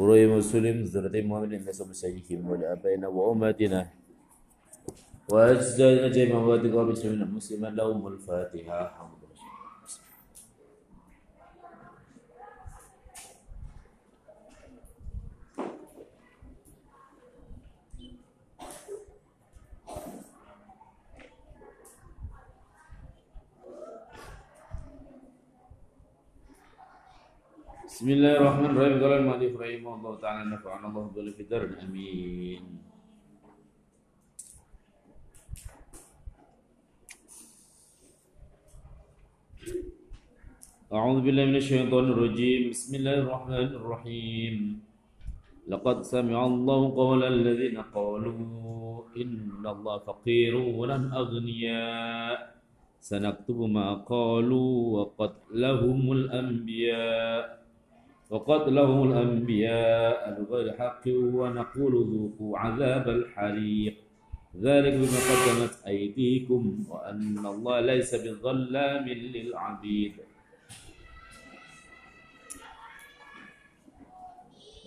وروي مسلم ذرتي محمد الناس ولا ولآبائنا وأمهاتنا وأجزاء أجمع وأدقوا بسم الله مسلما لهم الفاتحة. بسم الله الرحمن الرحيم قال المؤلف رحمه الله تعالى نفعنا الله بالله في الدار امين أعوذ بالله من الشيطان الرجيم بسم الله الرحمن الرحيم لقد سمع الله قول الذين قالوا إن الله فقير ولن أغنياء سنكتب ما قالوا وقتلهم الأنبياء وقتلهم الأنبياء بغير حق ونقول ذوقوا عذاب الحريق ذلك بما قدمت أيديكم وأن الله ليس بظلام للعبيد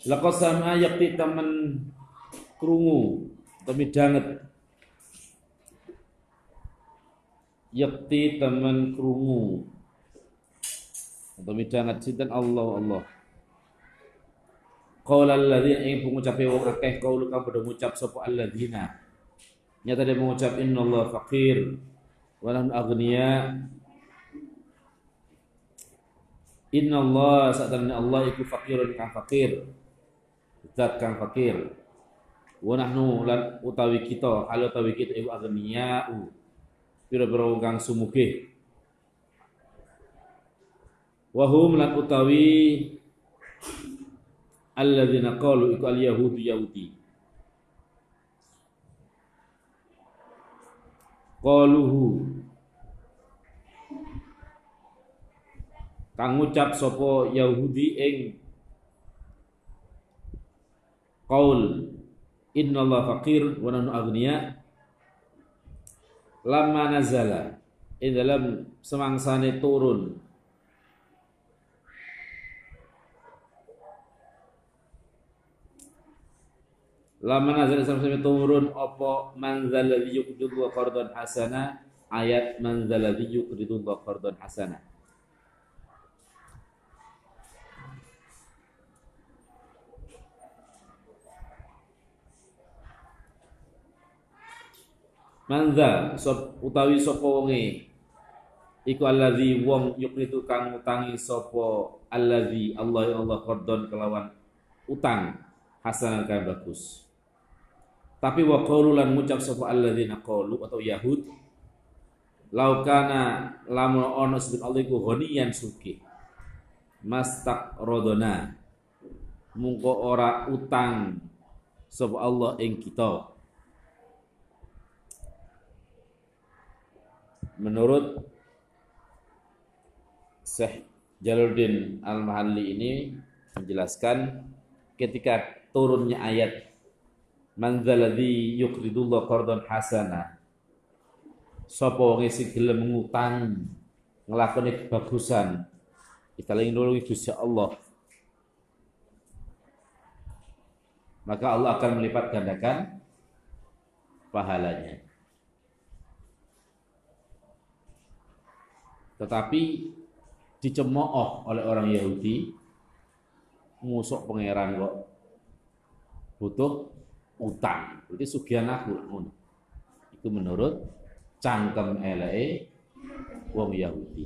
Laqad sama yakti temen krungu tapi danget yakti temen krungu atau midanget sinten Allah Allah Qaulal ladzina ing pengucape wong akeh qaulu kang padha ngucap sapa alladzina. Nyata dia mengucap Allah faqir walan aghniya. Allah saat Allah iku faqirun kang faqir. Zat kang fakir wa nahnu lan utawi kita hal utawi kita iku aghniyau. Pira-pira kang sumugih. Wa hum lan utawi alladzina qalu iku al yahudu yahudi. Qaluhu. Kang ngucap sapa yahudi ing qaul Allah faqir wa nahnu aghniya. Lamma nazala in dalam semangsane turun Lama nazal sampai turun apa manzal ladzi yuqridu qardan hasana? Ayat manzal ladzi yuqridu qardan hasana. Manza sop utawi sapa wonge? Iku allazi wong yukritu kang utangi sapa allazi Allah ya Allah qardon kelawan utang hasan kang bagus. Tapi wa qaulu lan ngucap sapa alladzina qalu atau yahud laukana lamun ono sebut Allah iku ghaniyan suki mastak rodona mungko ora utang sapa Allah ing kita. Menurut Syekh Jaluddin Al-Mahalli ini menjelaskan ketika turunnya ayat Man dzaladzi yuqridullah qardan hasana. Sapa wong sing gelem ngutang kebagusan. Kita lagi dulu Gusti Allah. Maka Allah akan melipat gandakan pahalanya. Tetapi dicemooh oleh orang Yahudi musuk pangeran kok. Butuh utang. Berarti sugihan aku Itu menurut cangkem eleke wong Yahudi.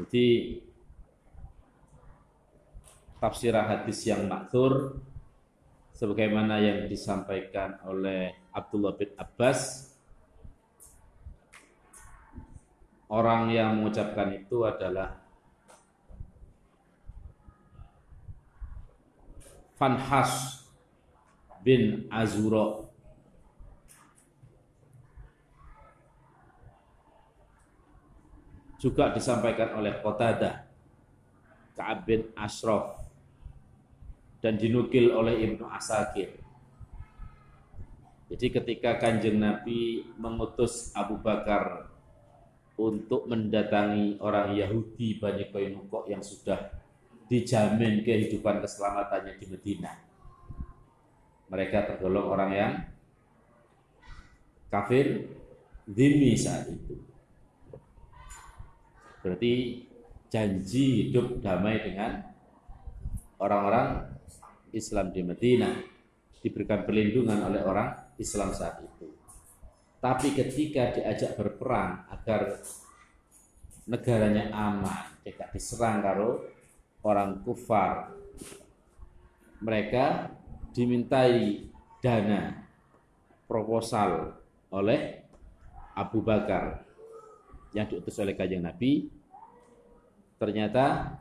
Jadi tafsir hadis yang maktur sebagaimana yang disampaikan oleh Abdullah bin Abbas orang yang mengucapkan itu adalah Fanhas bin Azuro juga disampaikan oleh Qatadah Ka'ab bin Ashraf dan dinukil oleh Ibnu Asakir. Jadi ketika kanjeng Nabi mengutus Abu Bakar untuk mendatangi orang Yahudi Bani Qainuqa yang sudah dijamin kehidupan keselamatannya di Medina. Mereka tergolong orang yang kafir dimi saat itu. Berarti janji hidup damai dengan orang-orang Islam di Medina diberikan perlindungan oleh orang Islam saat itu. Tapi ketika diajak berperang agar negaranya aman, tidak diserang karo orang kufar, mereka dimintai dana proposal oleh Abu Bakar yang diutus oleh kajang Nabi ternyata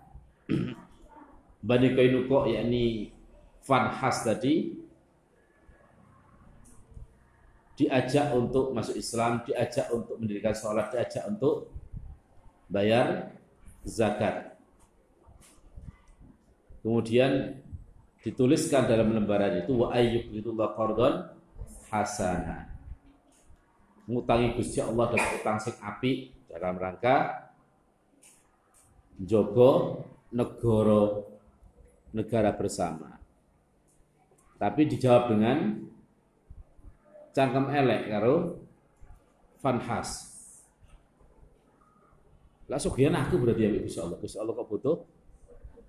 Bani Kainuko yakni Fanhas tadi diajak untuk masuk Islam, diajak untuk mendirikan sholat, diajak untuk bayar zakat. Kemudian dituliskan dalam lembaran itu wa ayyuk itu qardon hasana. Ngutangi Gusti Allah dan utang sing api dalam rangka jogo negara negara bersama. Tapi dijawab dengan cangkem elek karo fanhas. Lah sugihan aku berarti ya Gusti Allah. Gusti Allah kok butuh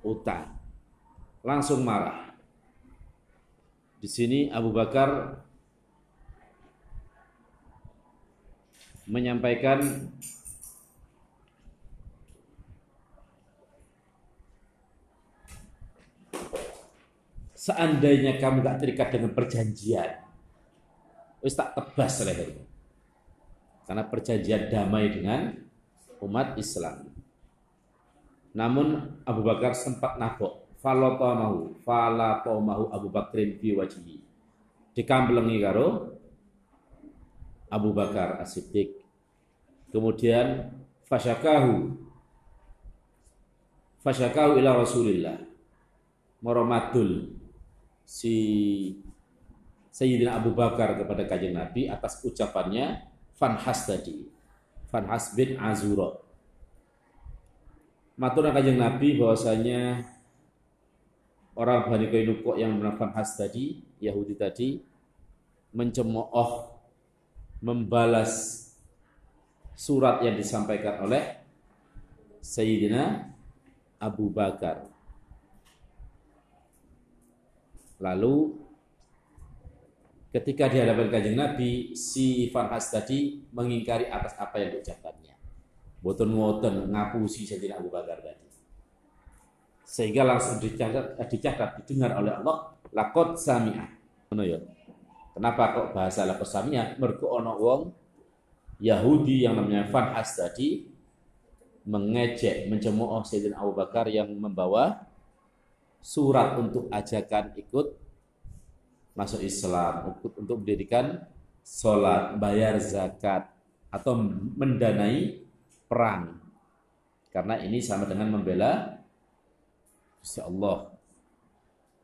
utang. Langsung marah. Di sini Abu Bakar menyampaikan seandainya kamu gak terikat dengan perjanjian wis tak tebas leher. Karena perjanjian damai dengan umat Islam. Namun Abu Bakar sempat nabok falatomahu falatomahu Abu Bakrin fi wajhi dikamplengi karo Abu Bakar As-Siddiq kemudian fasyakahu fasyakahu ila Rasulillah moromadul si Sayyidina Abu Bakar kepada kajian Nabi atas ucapannya Fanhas tadi. Fanhas bin Azura. Matur kajian Nabi bahwasanya orang Bani Kainuko yang bernama Fanhas tadi, Yahudi tadi, mencemooh, membalas surat yang disampaikan oleh Sayyidina Abu Bakar. Lalu ketika di hadapan Nabi si Farhas tadi mengingkari atas apa yang diucapkannya. Boten ngoten ngapusi Sayyidina Abu Bakar tadi. Sehingga langsung dicatat, eh, dicatat didengar oleh Allah lakot sami'ah. ya. Kenapa kok bahasa lakot sami'ah? Mergo ana wong Yahudi yang namanya Farhas tadi mengejek, mencemooh Sayyidina Abu Bakar yang membawa surat untuk ajakan ikut masuk Islam untuk, untuk mendirikan sholat, bayar zakat atau mendanai perang. Karena ini sama dengan membela Gusti Allah.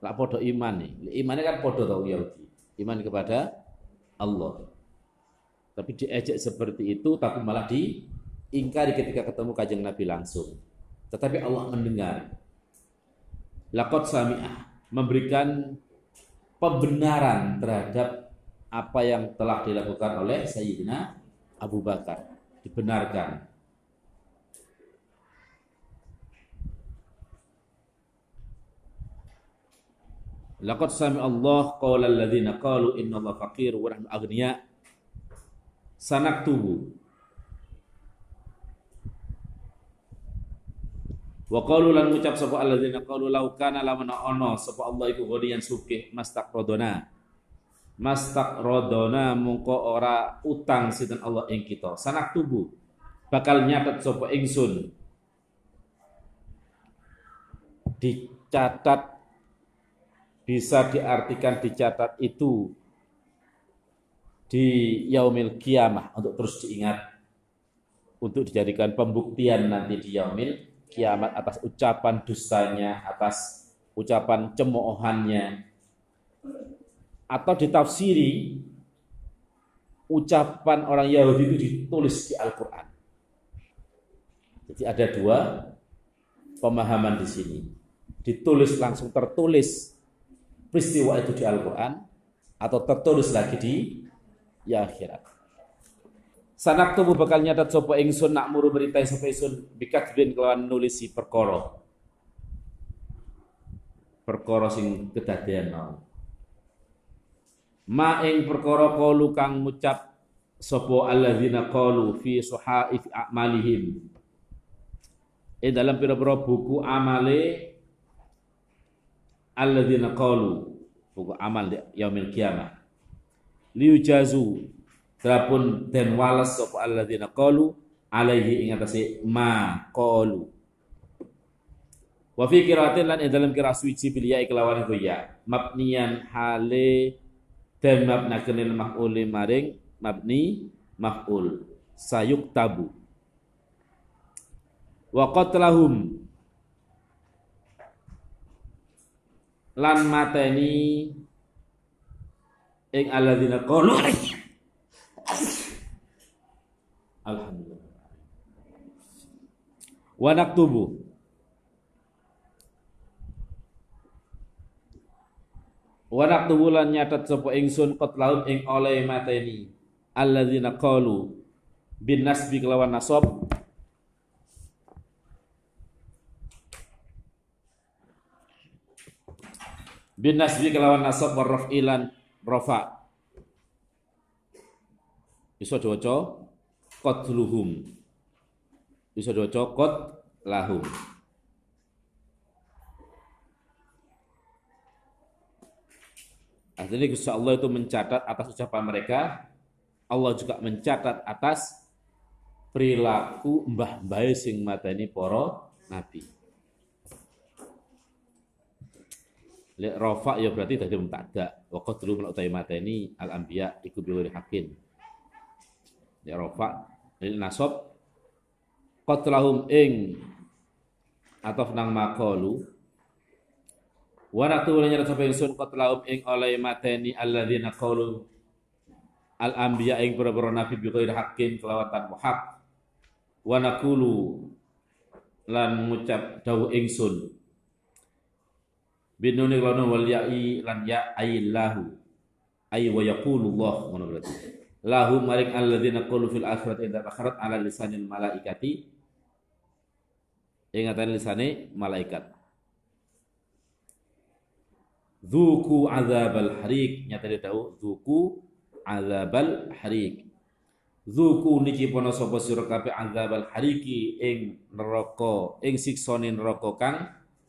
Lah podo iman nih. Imannya kan podo tau Yahudi. Iman kepada Allah. Tapi diejek seperti itu tapi malah diingkari ketika ketemu kajeng Nabi langsung. Tetapi Allah mendengar. Lakot sami'ah memberikan pembenaran terhadap apa yang telah dilakukan oleh Sayyidina Abu Bakar dibenarkan Laqad sami Allah qawla alladhina qalu inna Allah faqir wa nahnu aghniya sanaktubu Wa qalu lan ngucap sapa alladzina qalu law kana lamana ono sapa Allah iku ghaniyan sugih mastaqrodona. Mastaqrodona mungko ora utang sinten Allah ing kita. Sanak tubuh bakal nyatet sapa ingsun. Dicatat bisa diartikan dicatat itu di yaumil kiamah untuk terus diingat untuk dijadikan pembuktian nanti di yaumil kiamat atas ucapan dustanya, atas ucapan cemoohannya, atau ditafsiri ucapan orang Yahudi itu ditulis di Al-Quran. Jadi ada dua pemahaman di sini. Ditulis langsung tertulis peristiwa itu di Al-Quran atau tertulis lagi di ya akhirat. Sanak tubuh bakal nyatat sopo ingsun nak muru berita sopo ingsun bikat bin kelawan nulisi perkoro. Perkoro sing kedadian mau. Ma ing perkara kalu kang ngucap sapa alladzina qalu fi suhaif a'malihim. Ing dalam pira-pira buku amale alladzina qalu buku amal yaumil kiamah. Liujazu terapun den walas sapa alladzina qalu alaihi ing atase ma qalu. Wa fi qiraatin lan dalam qiraat suci bil ya kelawan ya mabniyan hale dan mabnakeun maf'ul maring mabni maf'ul sayuk tabu wa qatlahum lan mateni ing alladzina qalu alhamdulillah. Wa naktubu. Warak tubulan nyatat sapa ingsun laut ing oleh mateni alladzina qalu bin nasbi kelawan nasab bin nasbi kelawan nasab war ilan rafa. Bisa diwaca qatluhum. Bisa diwaca qat lahum Artinya Gusti Allah itu mencatat atas ucapan mereka, Allah juga mencatat atas perilaku mbah mbah sing mateni para nabi. Lek rofa ya berarti tadi mubtada. Wa qadru min utai mateni al anbiya iku biwiri hakin. Lek rofa lek nasab qatlahum ing atau nang makalu Wa naqulu nyata sapa ingsun qatlahum ing oleh mateni alladzina qalu al anbiya ing para-para nabi bi ghairi haqqin kelawan tanpa hak. Wa naqulu lan ngucap dawuh ingsun binuni lan wal ya'i lan ya ayillahu ay wa yaqulullah ngono berarti? Lahu maring alladzina qalu fil akhirat inda akhirat ala lisanil malaikati. Ingatan lisane malaikat. Zuku azabal harik nyata dia tahu zuku azabal harik Zuku niki pono sapa sira kabeh azabal hariki ing neraka ing siksane neraka kang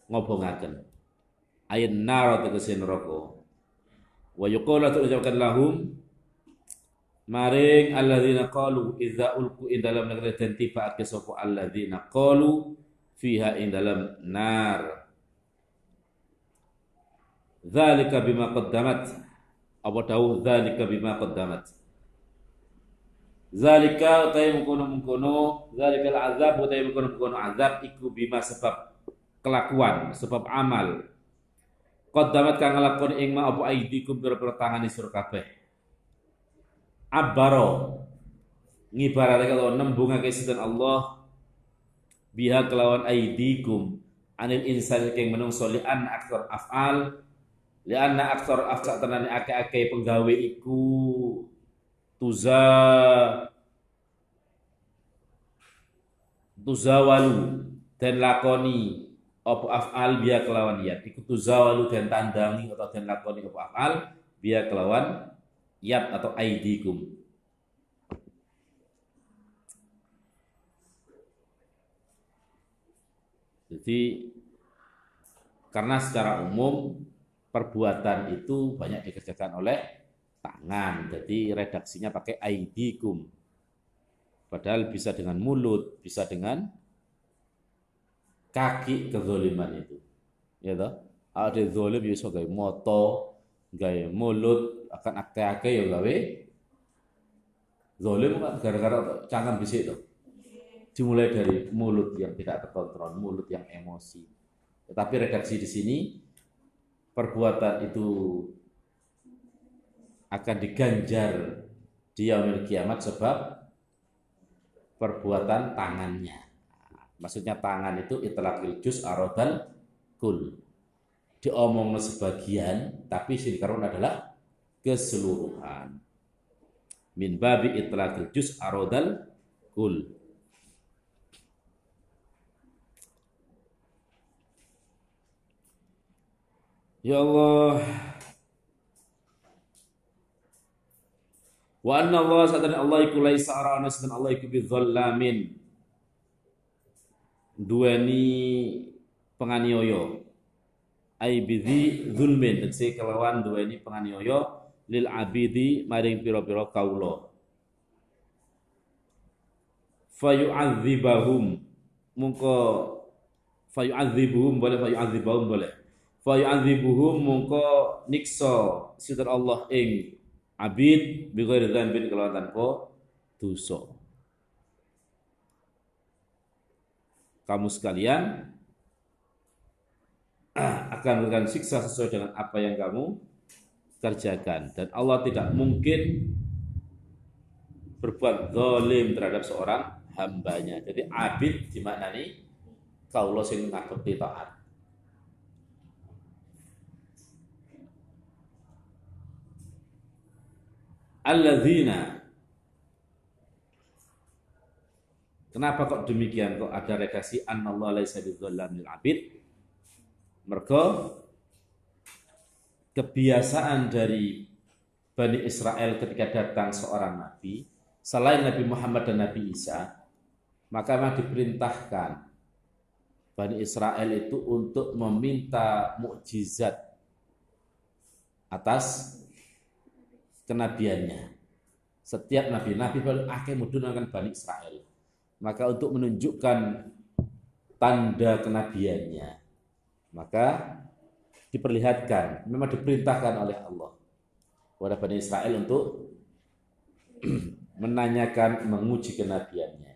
ngobongaken ayin nar tegese neraka wa yuqala tu'jabakan lahum maring alladzina qalu idza ulqu in dalam negeri den tibaake sapa alladzina qalu fiha ing dalam nar Zalika bima qaddamat. Apa dawuh zalika bima qaddamat. Zalika utai mengkono-mengkono, zalika azab utai mengkono-mengkono azab iku bima sebab kelakuan, sebab amal. Qaddamat kang nglakoni ing ma apa aidikum pira-pira tangane sira kabeh. Abbaro ngibarate kalau nembungake sinten Allah biha kelawan aidikum anil insan kang menungso li an aktor af'al Lianna aktor afsa tenane ake-ake penggawe iku tuza tuzawalu dan lakoni apa af'al biya kelawan yat iku tuzawalu dan tandangi atau dan lakoni apa af'al biya kelawan yat atau aidikum jadi karena secara umum perbuatan itu banyak dikerjakan oleh tangan. Jadi redaksinya pakai aidikum. Padahal bisa dengan mulut, bisa dengan kaki kezoliman itu. Ya toh? Ada zolim ya iso gawe moto, gawe mulut, akan akte-akte ya gawe zolim gara-gara cangan bisik itu. Dimulai dari mulut yang tidak terkontrol, mulut yang emosi. Tetapi redaksi di sini perbuatan itu akan diganjar di yaumil kiamat sebab perbuatan tangannya. Maksudnya tangan itu itlaqil juz arodal kul. Diomong sebagian, tapi sinkarun adalah keseluruhan. Min babi itlaqil juz arodal kul. Ya Allah, Wa anna Allah satana Allah iku laisa arana satana Allah iku bidzallamin. Duweni penganiaya. Ai bidhi zulmin tegese kelawan duweni penganiaya lil abidi maring pira-pira kaula. Fayu'adzibahum mungko fayu'adzibuhum boleh fayu'adzibahum boleh. Fayu'adzibuhum mungko niksa sinten Allah ing abid bi ghairi dzambin kelawan tanpa dosa. Kamu sekalian akan memberikan siksa sesuai dengan apa yang kamu kerjakan dan Allah tidak mungkin berbuat zalim terhadap seorang hambanya. Jadi abid dimaknani kaulah sing ngabekti taat. alladzina Kenapa kok demikian? Kok ada redaksi annallahu laisa bidzallamil abid? Mergo kebiasaan dari Bani Israel ketika datang seorang nabi selain Nabi Muhammad dan Nabi Isa maka memang diperintahkan Bani Israel itu untuk meminta mukjizat atas kenabiannya. Setiap nabi, nabi paling akhir menggunakan Bani Israel. Maka untuk menunjukkan tanda kenabiannya, maka diperlihatkan, memang diperintahkan oleh Allah kepada Bani Israel untuk menanyakan, menguji kenabiannya.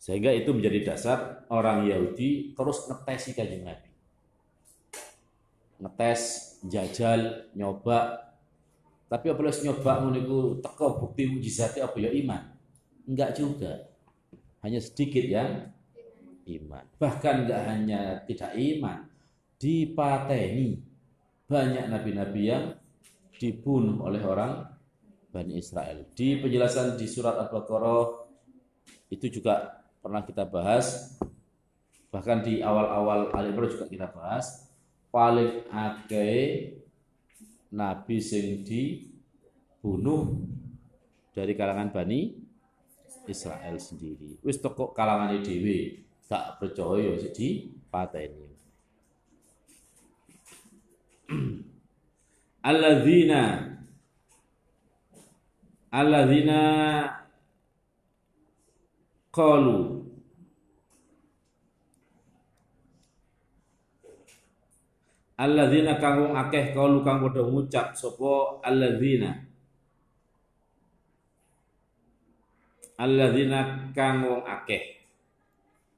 Sehingga itu menjadi dasar orang Yahudi terus ngetesi kanjeng Nabi ngetes, jajal, nyoba. Tapi apabila nyoba ngono teko bukti mujizatnya apa ya iman? Enggak juga. Hanya sedikit yang iman. Bahkan enggak hanya tidak iman, dipateni. Banyak nabi-nabi yang dibunuh oleh orang Bani Israel. Di penjelasan di surat Al-Baqarah itu juga pernah kita bahas. Bahkan di awal-awal Al-Imran juga kita bahas paling akeh nabi sing dibunuh dari kalangan Bani Israel sendiri. Wis toko kalangan dhewe gak percaya sik di pateni. alladzina alladzina qalu alladzina kang wong akeh kaulu kang padha ngucap sapa alladzina? Alladzina kang wong akeh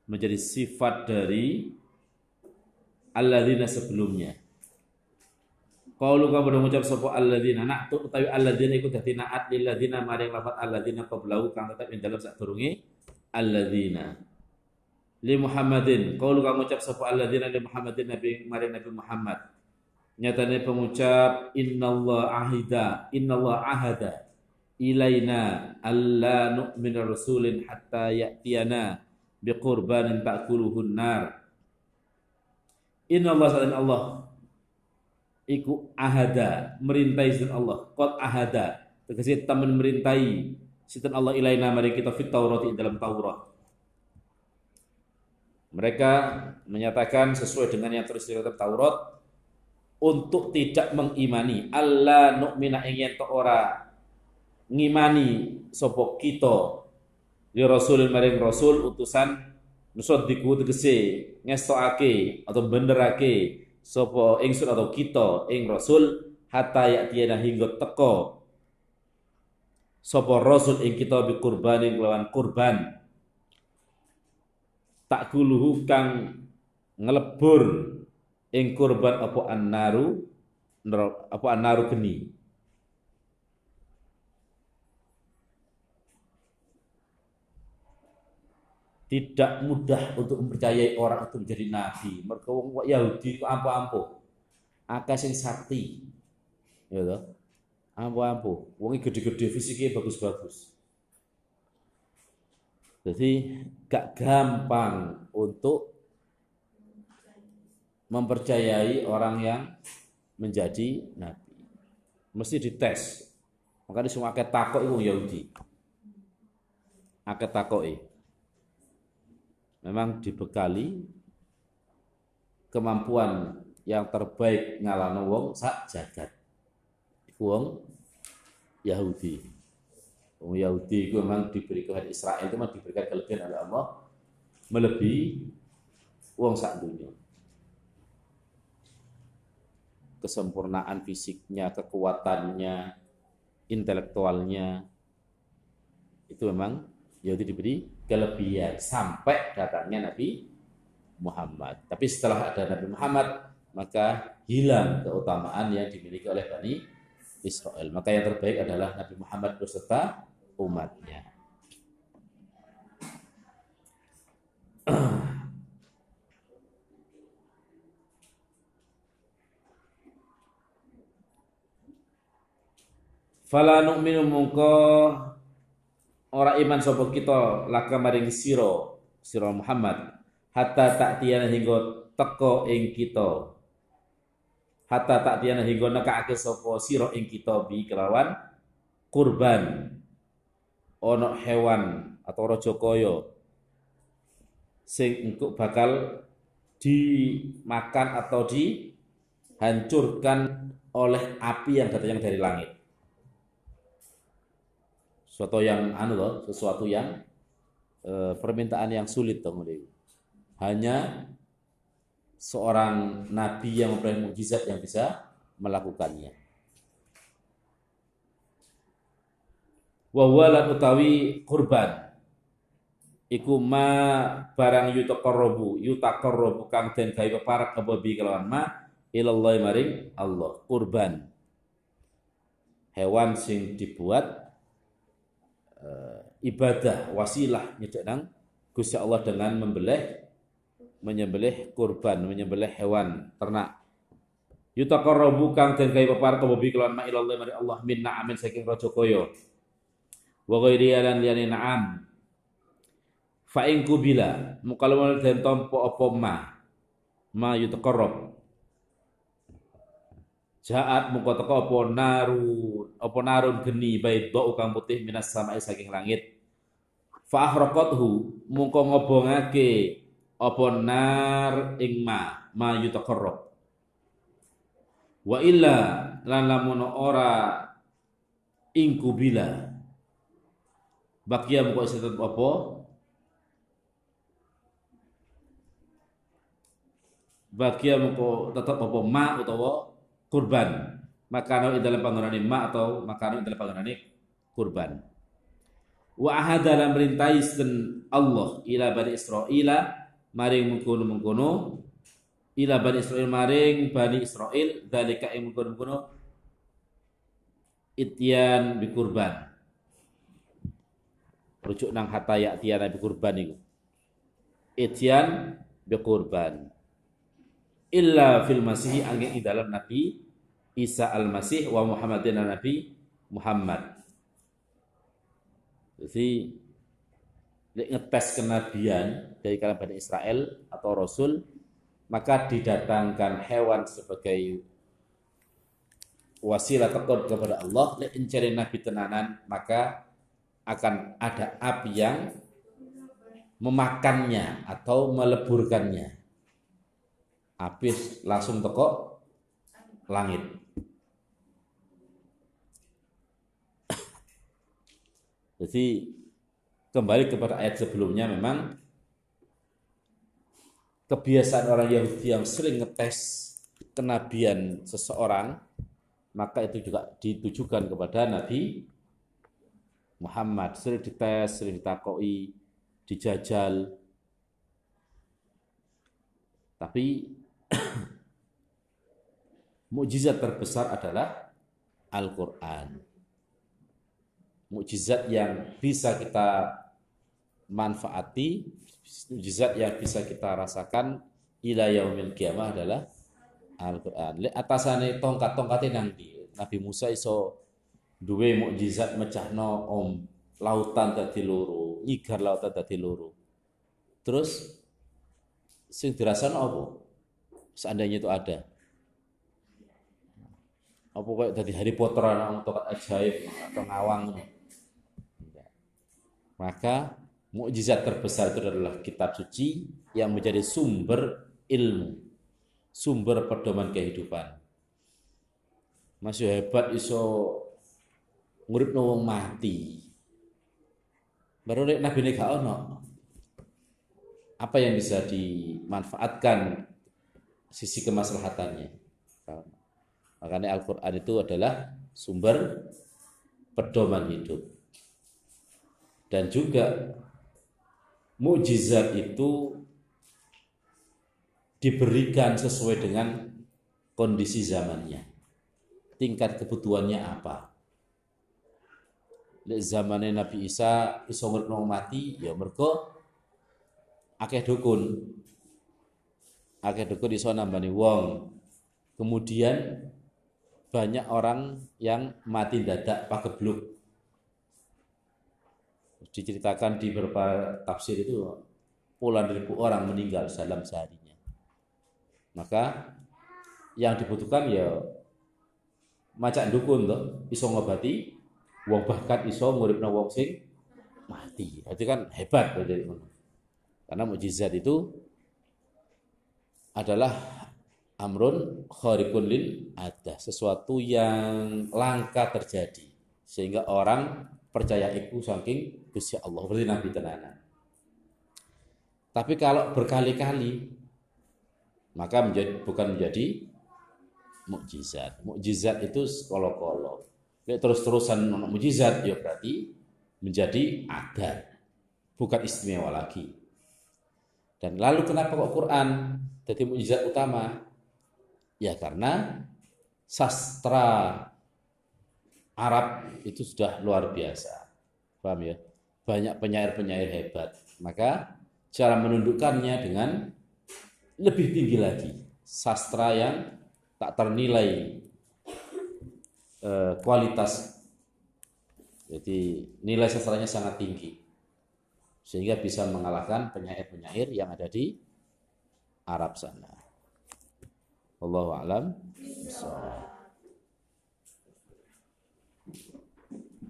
menjadi sifat dari alladzina sebelumnya. Qaulu kang padha ngucap sapa alladzina? Nak tu utawi alladzina iku dadi naat lil ladzina maring lafat alladzina qablahu kang tetep ing dalem sadurunge alladzina li Muhammadin. Qaulu kang ngucap sapa alladzina li Muhammadin nabi mari nabi Muhammad. Nyatane pengucap innallah ahida innallah ahada ilaina alla nu'mina rasulin hatta ya'tiyana biqurbanin ta'kuluhun nar. Innallah sallallahu Allah. Iku ahada merintai sinten Allah. Qad ahada tegese temen merintai. Sinten Allah ilaina mari kita fit Taurat dalam Taurat mereka menyatakan sesuai dengan yang terus di dalam Taurat untuk tidak mengimani. Allah nu'mina ingin ora ngimani sopok kita li rasulin maring rasul utusan nusot diku tegese ngestoake atau benerake sopo ingsun atau kita ing rasul hatta ya'tiyana hingga teko sopo rasul ing kita bi kurbanin kelawan kurban takuluhu kang ngelebur ing kurban apa annaru apa annaru geni tidak mudah untuk mempercayai orang itu menjadi nabi. Mereka wong Yahudi itu ampo-ampo. Akeh sing sakti. Ya you? Ampo-ampo. Wong gede-gede fisiknya bagus-bagus. Jadi gak gampang untuk mempercayai orang yang menjadi nabi. Mesti dites. Makanya semua akeh takok itu Yahudi. Akeh takoki memang dibekali kemampuan yang terbaik ngalano wong sak jagat. Wong Yahudi. Wong Yahudi itu memang diberi kelebihan Israel itu memang diberikan kelebihan oleh Allah melebihi wong sak dunia. Kesempurnaan fisiknya, kekuatannya, intelektualnya itu memang Yahudi diberi kelebihan sampai datangnya Nabi Muhammad. Tapi setelah ada Nabi Muhammad, maka hilang keutamaan yang dimiliki oleh Bani Israel. Maka yang terbaik adalah Nabi Muhammad beserta umatnya. Fala nu'minu mungko ora iman sapa kita laka maring sira sira Muhammad hatta tak tiana hingga teko ing kita. Hatta tak tiana hingga nekake sapa sira ing kita bi kelawan kurban ono hewan atau raja kaya sing engko bakal dimakan atau dihancurkan oleh api yang datang dari langit sesuatu yang anu loh, sesuatu yang e, permintaan yang sulit dong Hanya seorang nabi yang mempunyai mukjizat yang bisa melakukannya. Wawalan utawi kurban iku ma barang yutaqarrabu yutaqarrabu kang den gawe para kebabi kelawan ma ilallah maring Allah kurban hewan sing dibuat uh, ibadah wasilah nyedek nang Gusti Allah dengan membelih menyembelih kurban, menyembelih hewan ternak. Yutaqarrabu kang den gawe pepar kebebi kelawan ma ilallah mari Allah minna amin saking raja kaya. Wa ghairi lan liyane na'am. Fa in kubila mukalama den tampa apa ma ma yutaqarrab Jaat muka teko apa narun, apa narun geni bait do kang putih minas samae saking langit. Fa ahraqathu muka ngobongake apa nar ing ma ma yutaqarrab. Wa illa lan lamun ora ing bakia muka tetep apa? Bakia muka tetep apa? Ma utawa kurban. Makano dalam panggonane ma atau makano dalam panggonane kurban. Wa ahada lan merintai Allah ila bani Israil maring mengkono mengkono ila bani Israil maring bani Israil dalika ing mengkono mengkono ityan bi kurban rujuk nang hatta ya tiana bi kurban iku ityan bi kurban. Illa fil masih angin di dalam Nabi Isa al-Masih wa Muhammadin Nabi Muhammad. Jadi ngetes kenabian dari kalangan Bani Israel atau Rasul maka didatangkan hewan sebagai wasilah tekun kepada Allah. Lek nabi tenanan maka akan ada api yang memakannya atau meleburkannya. Habis langsung teko langit. Jadi kembali kepada ayat sebelumnya memang kebiasaan orang Yahudi yang sering ngetes kenabian seseorang maka itu juga ditujukan kepada Nabi Muhammad sering dites, sering ditakoi, dijajal. Tapi mukjizat terbesar adalah Al-Qur'an mukjizat yang bisa kita manfaati mujizat yang bisa kita rasakan ila yaumil kiamah adalah Al-Qur'an. Atasane tongkat-tongkate nang di Nabi Musa iso duwe mukjizat mecahno om lautan dadi loro, nyigar lautan dadi loro. Terus sing dirasakno apa? Seandainya itu ada. Apa kayak dari Harry Potter anak tongkat ajaib atau ngawang. Maka mukjizat terbesar itu adalah kitab suci yang menjadi sumber ilmu, sumber pedoman kehidupan. Masih hebat iso ngurip wong mati. Baru nek nabi gak ono. Apa yang bisa dimanfaatkan sisi kemaslahatannya. Makanya Al-Quran itu adalah sumber pedoman hidup. Dan juga mukjizat itu diberikan sesuai dengan kondisi zamannya. Tingkat kebutuhannya apa? Di zamannya Nabi Isa iso ngrepno mati ya mergo akeh dukun. Akeh dukun iso nambani wong. Kemudian banyak orang yang mati dadak pagebluk diceritakan di beberapa tafsir itu puluhan ribu orang meninggal dalam seharinya. Maka yang dibutuhkan ya macak dukun tuh iso ngobati wong bahkan iso nguripna wong sing mati. Berarti kan hebat berarti Karena mukjizat itu adalah amrun kharikun lil ada sesuatu yang langka terjadi sehingga orang percaya iku saking Gusti Allah berarti Nabi tenanan. Tapi kalau berkali-kali maka menjadi bukan menjadi mukjizat. Mukjizat itu kolo-kolo. Terus-terusan mukjizat ya berarti menjadi adat, bukan istimewa lagi. Dan lalu kenapa kok Quran jadi mukjizat utama? Ya karena sastra Arab itu sudah luar biasa. Paham ya? Banyak penyair-penyair hebat. Maka cara menundukkannya dengan lebih tinggi lagi. Sastra yang tak ternilai eh, kualitas. Jadi nilai sastranya sangat tinggi. Sehingga bisa mengalahkan penyair-penyair yang ada di Arab sana. Wallahu a'lam.